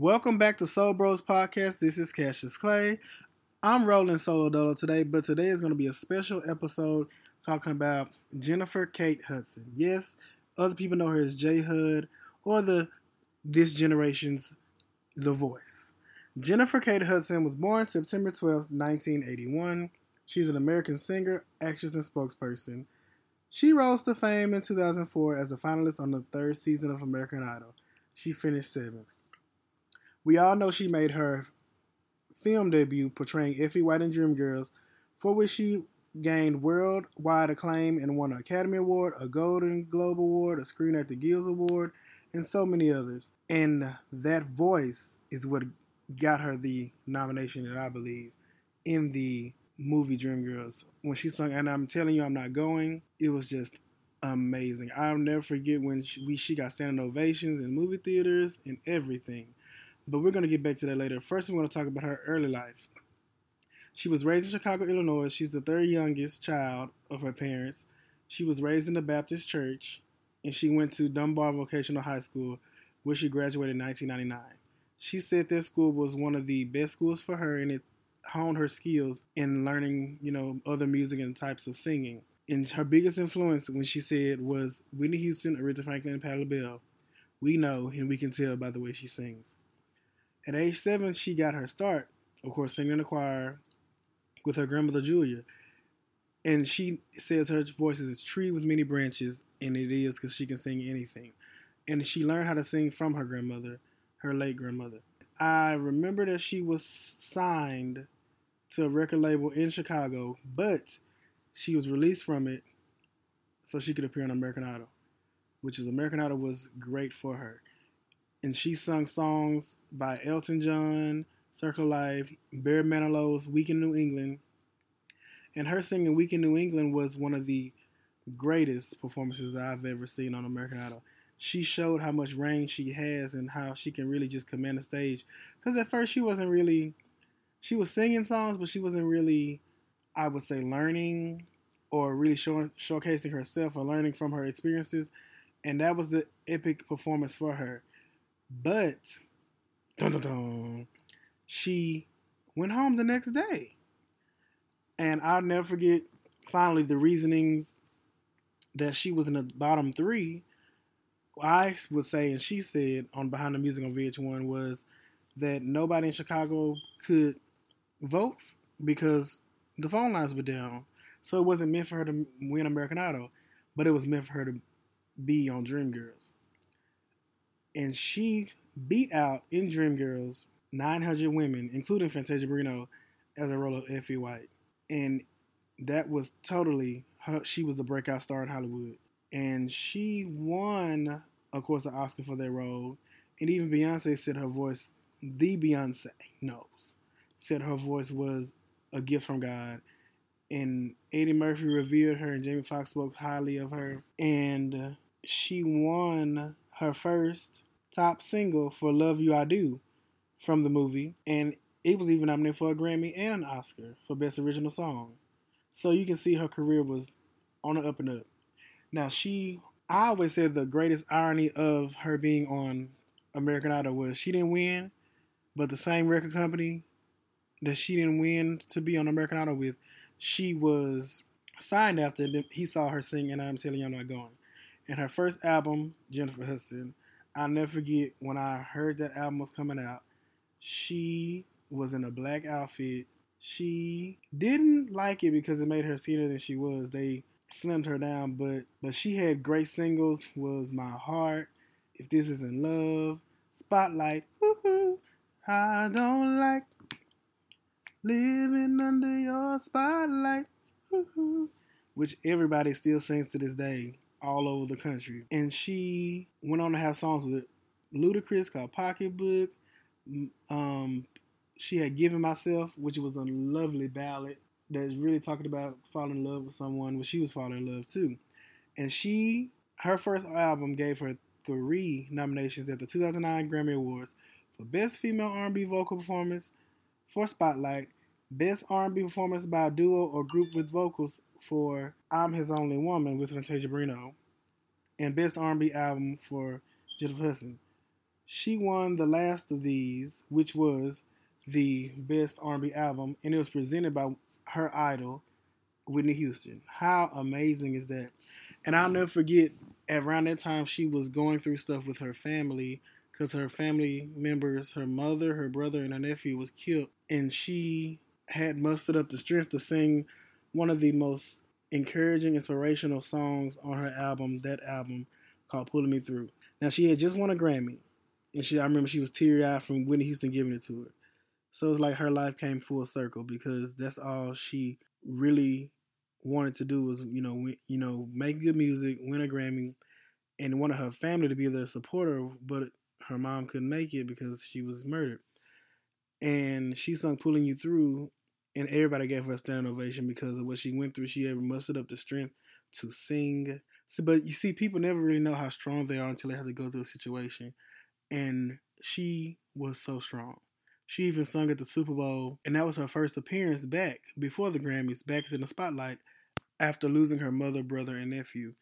Welcome back to Soul Bros Podcast. This is Cassius Clay. I'm rolling solo dolo today, but today is going to be a special episode talking about Jennifer Kate Hudson. Yes, other people know her as J Hud or the this generation's The Voice. Jennifer Kate Hudson was born September 12, 1981. She's an American singer, actress, and spokesperson. She rose to fame in 2004 as a finalist on the third season of American Idol. She finished seventh. We all know she made her film debut portraying Effie White in Dreamgirls, for which she gained worldwide acclaim and won an Academy Award, a Golden Globe Award, a Screen Actor Guild Award, and so many others. And that voice is what got her the nomination, and I believe, in the movie Dreamgirls. When she sung "And I'm Telling You I'm Not Going," it was just amazing. I'll never forget when she, we, she got standing ovations in movie theaters and everything. But we're going to get back to that later. First, we're going to talk about her early life. She was raised in Chicago, Illinois. She's the third youngest child of her parents. She was raised in the Baptist church, and she went to Dunbar Vocational High School, where she graduated in 1999. She said that school was one of the best schools for her, and it honed her skills in learning, you know, other music and types of singing. And her biggest influence, when she said, was Whitney Houston, Aretha Franklin, and Patti LaBelle. We know, and we can tell by the way she sings. At age seven, she got her start, of course, singing in the choir with her grandmother Julia. And she says her voice is a tree with many branches, and it is because she can sing anything. And she learned how to sing from her grandmother, her late grandmother. I remember that she was signed to a record label in Chicago, but she was released from it so she could appear on American Idol, which is American Idol was great for her and she sung songs by Elton John, Circle Life, Barry Manilow's Weekend in New England. And her singing Weekend in New England was one of the greatest performances I've ever seen on American Idol. She showed how much range she has and how she can really just command the stage. Because at first she wasn't really, she was singing songs, but she wasn't really, I would say, learning or really showing, showcasing herself or learning from her experiences. And that was the epic performance for her but dun, dun, dun, she went home the next day. And I'll never forget finally the reasonings that she was in the bottom three. I would say, and she said on Behind the Music on VH1 was that nobody in Chicago could vote because the phone lines were down. So it wasn't meant for her to win American Idol, but it was meant for her to be on Dreamgirls and she beat out in Dreamgirls 900 women, including Fantasia Barrino, as a role of Effie White, and that was totally her. She was a breakout star in Hollywood, and she won, of course, the Oscar for that role. And even Beyonce said her voice, the Beyonce knows, said her voice was a gift from God. And Eddie Murphy revered her, and Jamie Foxx spoke highly of her. And she won her first top single for Love You I Do from the movie, and it was even nominated for a Grammy and an Oscar for Best Original Song. So you can see her career was on the up and up. Now she, I always said the greatest irony of her being on American Idol was she didn't win, but the same record company that she didn't win to be on American Idol with, she was signed after he saw her sing and I'm telling you I'm not going. And her first album, Jennifer Hudson, I'll never forget when I heard that album was coming out. She was in a black outfit. She didn't like it because it made her skinnier than she was. They slimmed her down, but but she had great singles. Was my heart, if this isn't love, spotlight. Woo-hoo, I don't like living under your spotlight. Woo-hoo, which everybody still sings to this day all over the country. And she went on to have songs with Ludacris called Pocketbook. Um, she had Giving Myself, which was a lovely ballad that's really talking about falling in love with someone, but she was falling in love too. And she, her first album gave her three nominations at the 2009 Grammy Awards for Best Female R&B Vocal Performance for Spotlight, Best R&B Performance by a Duo or Group with Vocals for I'm His Only Woman with Fantasia Barrino, and Best R&B Album for Jennifer Hudson. She won the last of these, which was the best R&B album, and it was presented by her idol, Whitney Houston. How amazing is that? And I'll never forget, around that time, she was going through stuff with her family because her family members, her mother, her brother, and her nephew was killed, and she had mustered up the strength to sing one of the most encouraging, inspirational songs on her album, that album called Pulling Me Through. Now, she had just won a Grammy, and she I remember she was teary eyed from Whitney Houston giving it to her. So it's like her life came full circle because that's all she really wanted to do was you know you know make good music, win a Grammy, and wanted her family to be there supporter, but her mom couldn't make it because she was murdered. And she sung "Pulling You Through," and everybody gave her a standing ovation because of what she went through. She ever mustered up the strength to sing. So, but you see, people never really know how strong they are until they have to go through a situation and she was so strong. She even sung at the Super Bowl, and that was her first appearance back before the Grammys, back in the spotlight after losing her mother, brother, and nephew.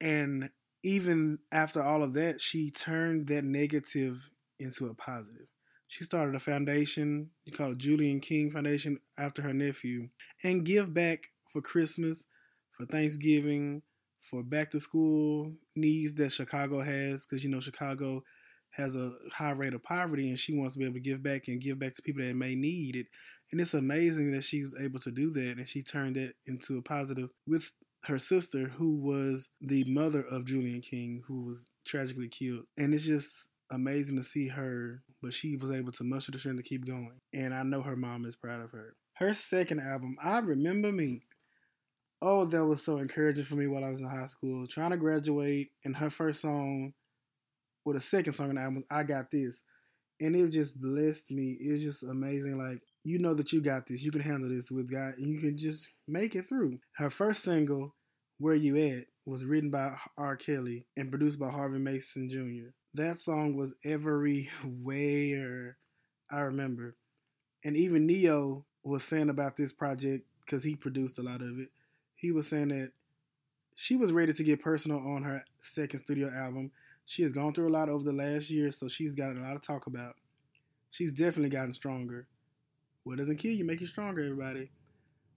And even after all of that, she turned that negative into a positive. She started a foundation, you call it Julian King Foundation, after her nephew, and give back for Christmas, for Thanksgiving, for back to school needs that Chicago has, because you know Chicago has a high rate of poverty and she wants to be able to give back and give back to people that may need it. And it's amazing that she was able to do that and she turned it into a positive with her sister, who was the mother of Julian King, who was tragically killed. And it's just amazing to see her, but she was able to muster the strength to keep going. And I know her mom is proud of her. Her second album, I Remember Me. Oh, that was so encouraging for me while I was in high school, trying to graduate. And her first song well, the second song on the album was I Got This. And it just blessed me. It was just amazing. Like, you know that you got this. You can handle this with God. And you can just make it through. Her first single, Where You At, was written by R. Kelly and produced by Harvey Mason Jr. That song was everywhere. I remember. And even Ne-Yo was saying about this project, because he produced a lot of it, he was saying that she was ready to get personal on her second studio album she has gone through a lot over the last year, so she's got a lot to talk about. She's definitely gotten stronger. What doesn't kill you make you stronger, everybody.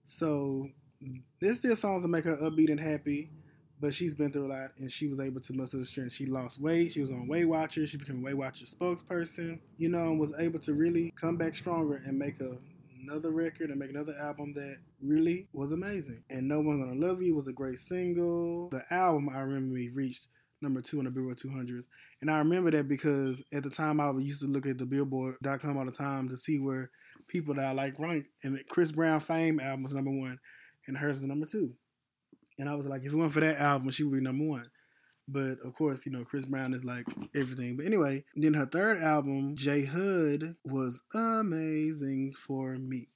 So there's still songs that make her upbeat and happy, but she's been through a lot and she was able to muster the strength. She lost weight. She was on Weight Watchers. She became a Weight Watchers spokesperson, you know, and was able to really come back stronger and make a, another record and make another album that really was amazing. And No One's Gonna Love You was a great single. The album I remember we reached number two on the Billboard 200s. And I remember that because at the time I used to look at the Billboard.com all the time to see where people that I like rank. And Chris Brown Fame album was number one, and hers is number two. And I was like, if it went for that album, she would be number one. But of course, you know, Chris Brown is like everything. But anyway, then her third album, J Hud, was amazing for me.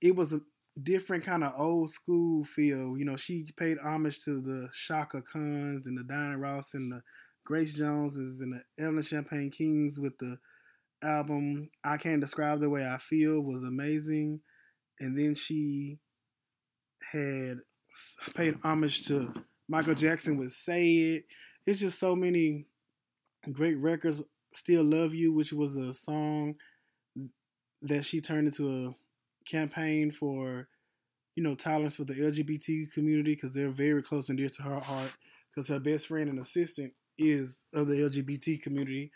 It was a, different kind of old school feel. You know, she paid homage to the Chaka Khans and the Diana Ross and the Grace Joneses and the Evelyn Champagne Kings with the album I Can't Describe the Way I Feel was amazing. And then she had paid homage to Michael Jackson with Say It. It's just so many great records. Still Love You, which was a song that she turned into a campaign for, you know, tolerance for the LGBT community because they're very close and dear to her heart. Because her best friend and assistant is of the LGBT community,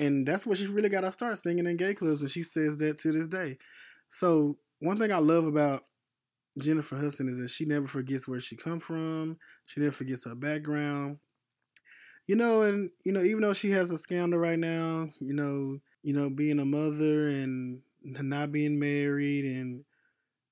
and that's where she really got to start singing in gay clubs, and she says that to this day. So one thing I love about Jennifer Hudson is that she never forgets where she come from. She never forgets her background. You know, and you know, even though she has a scandal right now, you know, you know, being a mother and not being married and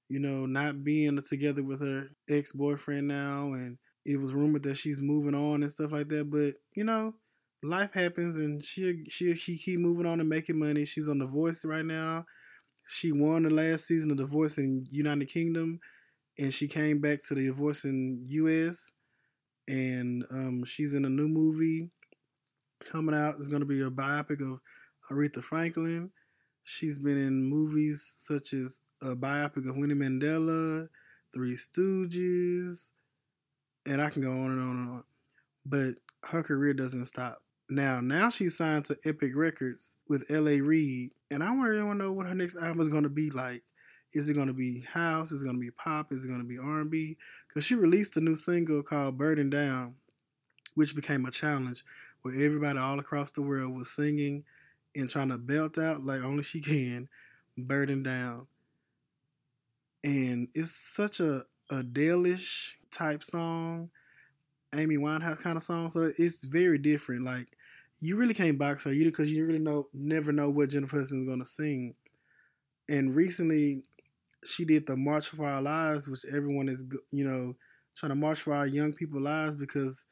you know not being together with her ex-boyfriend now and it was rumored that she's moving on and stuff like that but you know life happens and she she she keep moving on and making money she's on the voice right now she won the last season of the voice in united kingdom and she came back to the voice in us and um, she's in a new movie coming out it's going to be a biopic of aretha franklin She's been in movies such as a biopic of Winnie Mandela, Three Stooges, and I can go on and on and on. But her career doesn't stop. Now, now she's signed to Epic Records with L.A. Reid, and I want to know what her next album is going to be like. Is it going to be house? Is it going to be pop? Is it going to be R&B? Because she released a new single called "Burden Down," which became a challenge where everybody all across the world was singing and trying to belt out like only she can, "Burden Down." And it's such a Adele-ish type song, Amy Winehouse kind of song. So it's very different. Like you really can't box her, you because you really know never know what Jennifer Hudson is gonna sing. And recently, she did the March for Our Lives, which everyone is you know trying to march for our young people lives because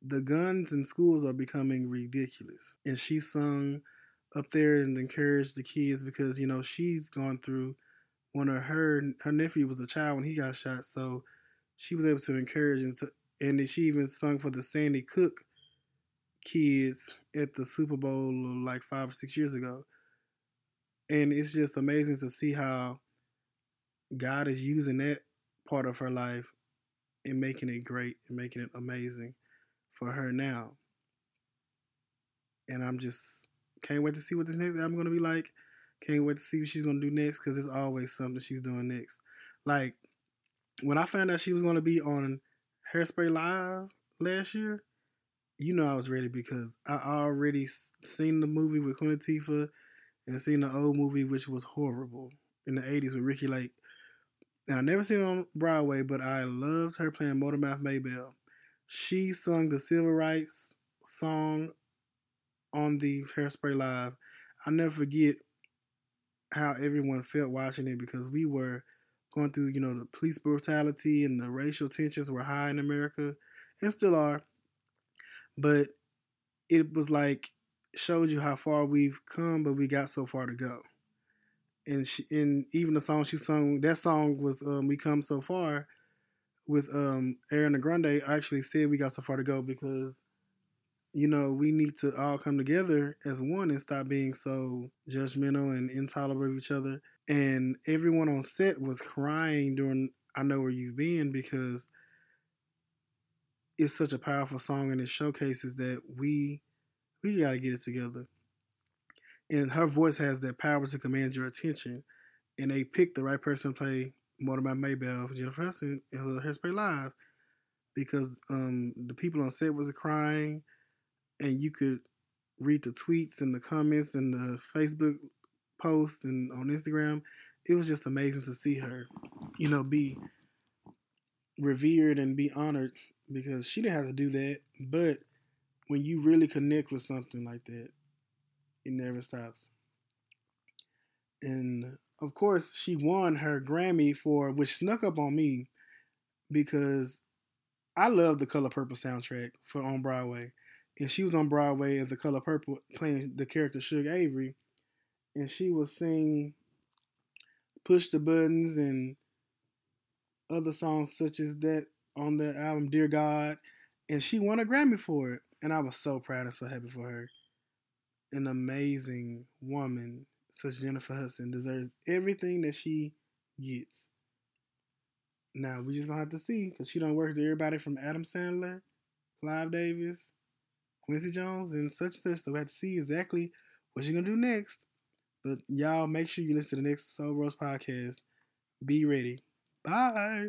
the guns in schools are becoming ridiculous. And she sung up there and encouraged the kids because you know she's gone through one of her her nephew was a child when he got shot, so she was able to encourage and to, and she even sung for the Sandy Hook kids at the Super Bowl uh, like five or six years ago. And it's just amazing to see how God is using that part of her life and making it great and making it amazing for her now. And I'm just can't wait to see what this next I'm gonna be like. Can't wait to see what she's gonna do next because there's always something she's doing next. Like when I found out she was gonna be on Hairspray Live last year, you know I was ready because I already seen the movie with Queen Latifah and seen the old movie which was horrible in the '80s with Ricki Lake. And I never seen it on Broadway, but I loved her playing Motormouth Maybelle. She sung the Civil Rights song on the Hairspray Live. I'll never forget how everyone felt watching it because we were going through, you know, the police brutality and the racial tensions were high in America and still are. But it was like showed you how far we've come, but we got so far to go. And she, and even the song she sung, that song was um, "We Come So Far" with um, Ariana Grande. Actually said we got so far to go because you know, we need to all come together as one and stop being so judgmental and intolerant of each other. And everyone on set was crying during I Know Where You've Been because it's such a powerful song and it showcases that we we gotta get it together. And her voice has that power to command your attention. And they picked the right person to play Motormouth Maybelle, Jennifer Hudson, in her Hairspray Live because um, the people on set was crying and you could read the tweets and the comments and the Facebook posts and on Instagram. It was just amazing to see her, you know, be revered and be honored because she didn't have to do that. But when you really connect with something like that, it never stops. And of course, she won her Grammy for which snuck up on me because I love the Color Purple soundtrack for on Broadway and she was on Broadway as The Color Purple playing the character Shug Avery, and she was singing "Push the Buttons" and other songs such as that on the album "Dear God," and she won a Grammy for it, and I was so proud and so happy for her. An amazing woman such Jennifer Hudson deserves everything that she gets. Now we just gonna have to see because she don't work with everybody from Adam Sandler, Clive Davis, Quincy Jones and such and such. So we have to see exactly what you're gonna do next. But y'all make sure you listen to the next Soul Bros podcast. Be ready. Bye.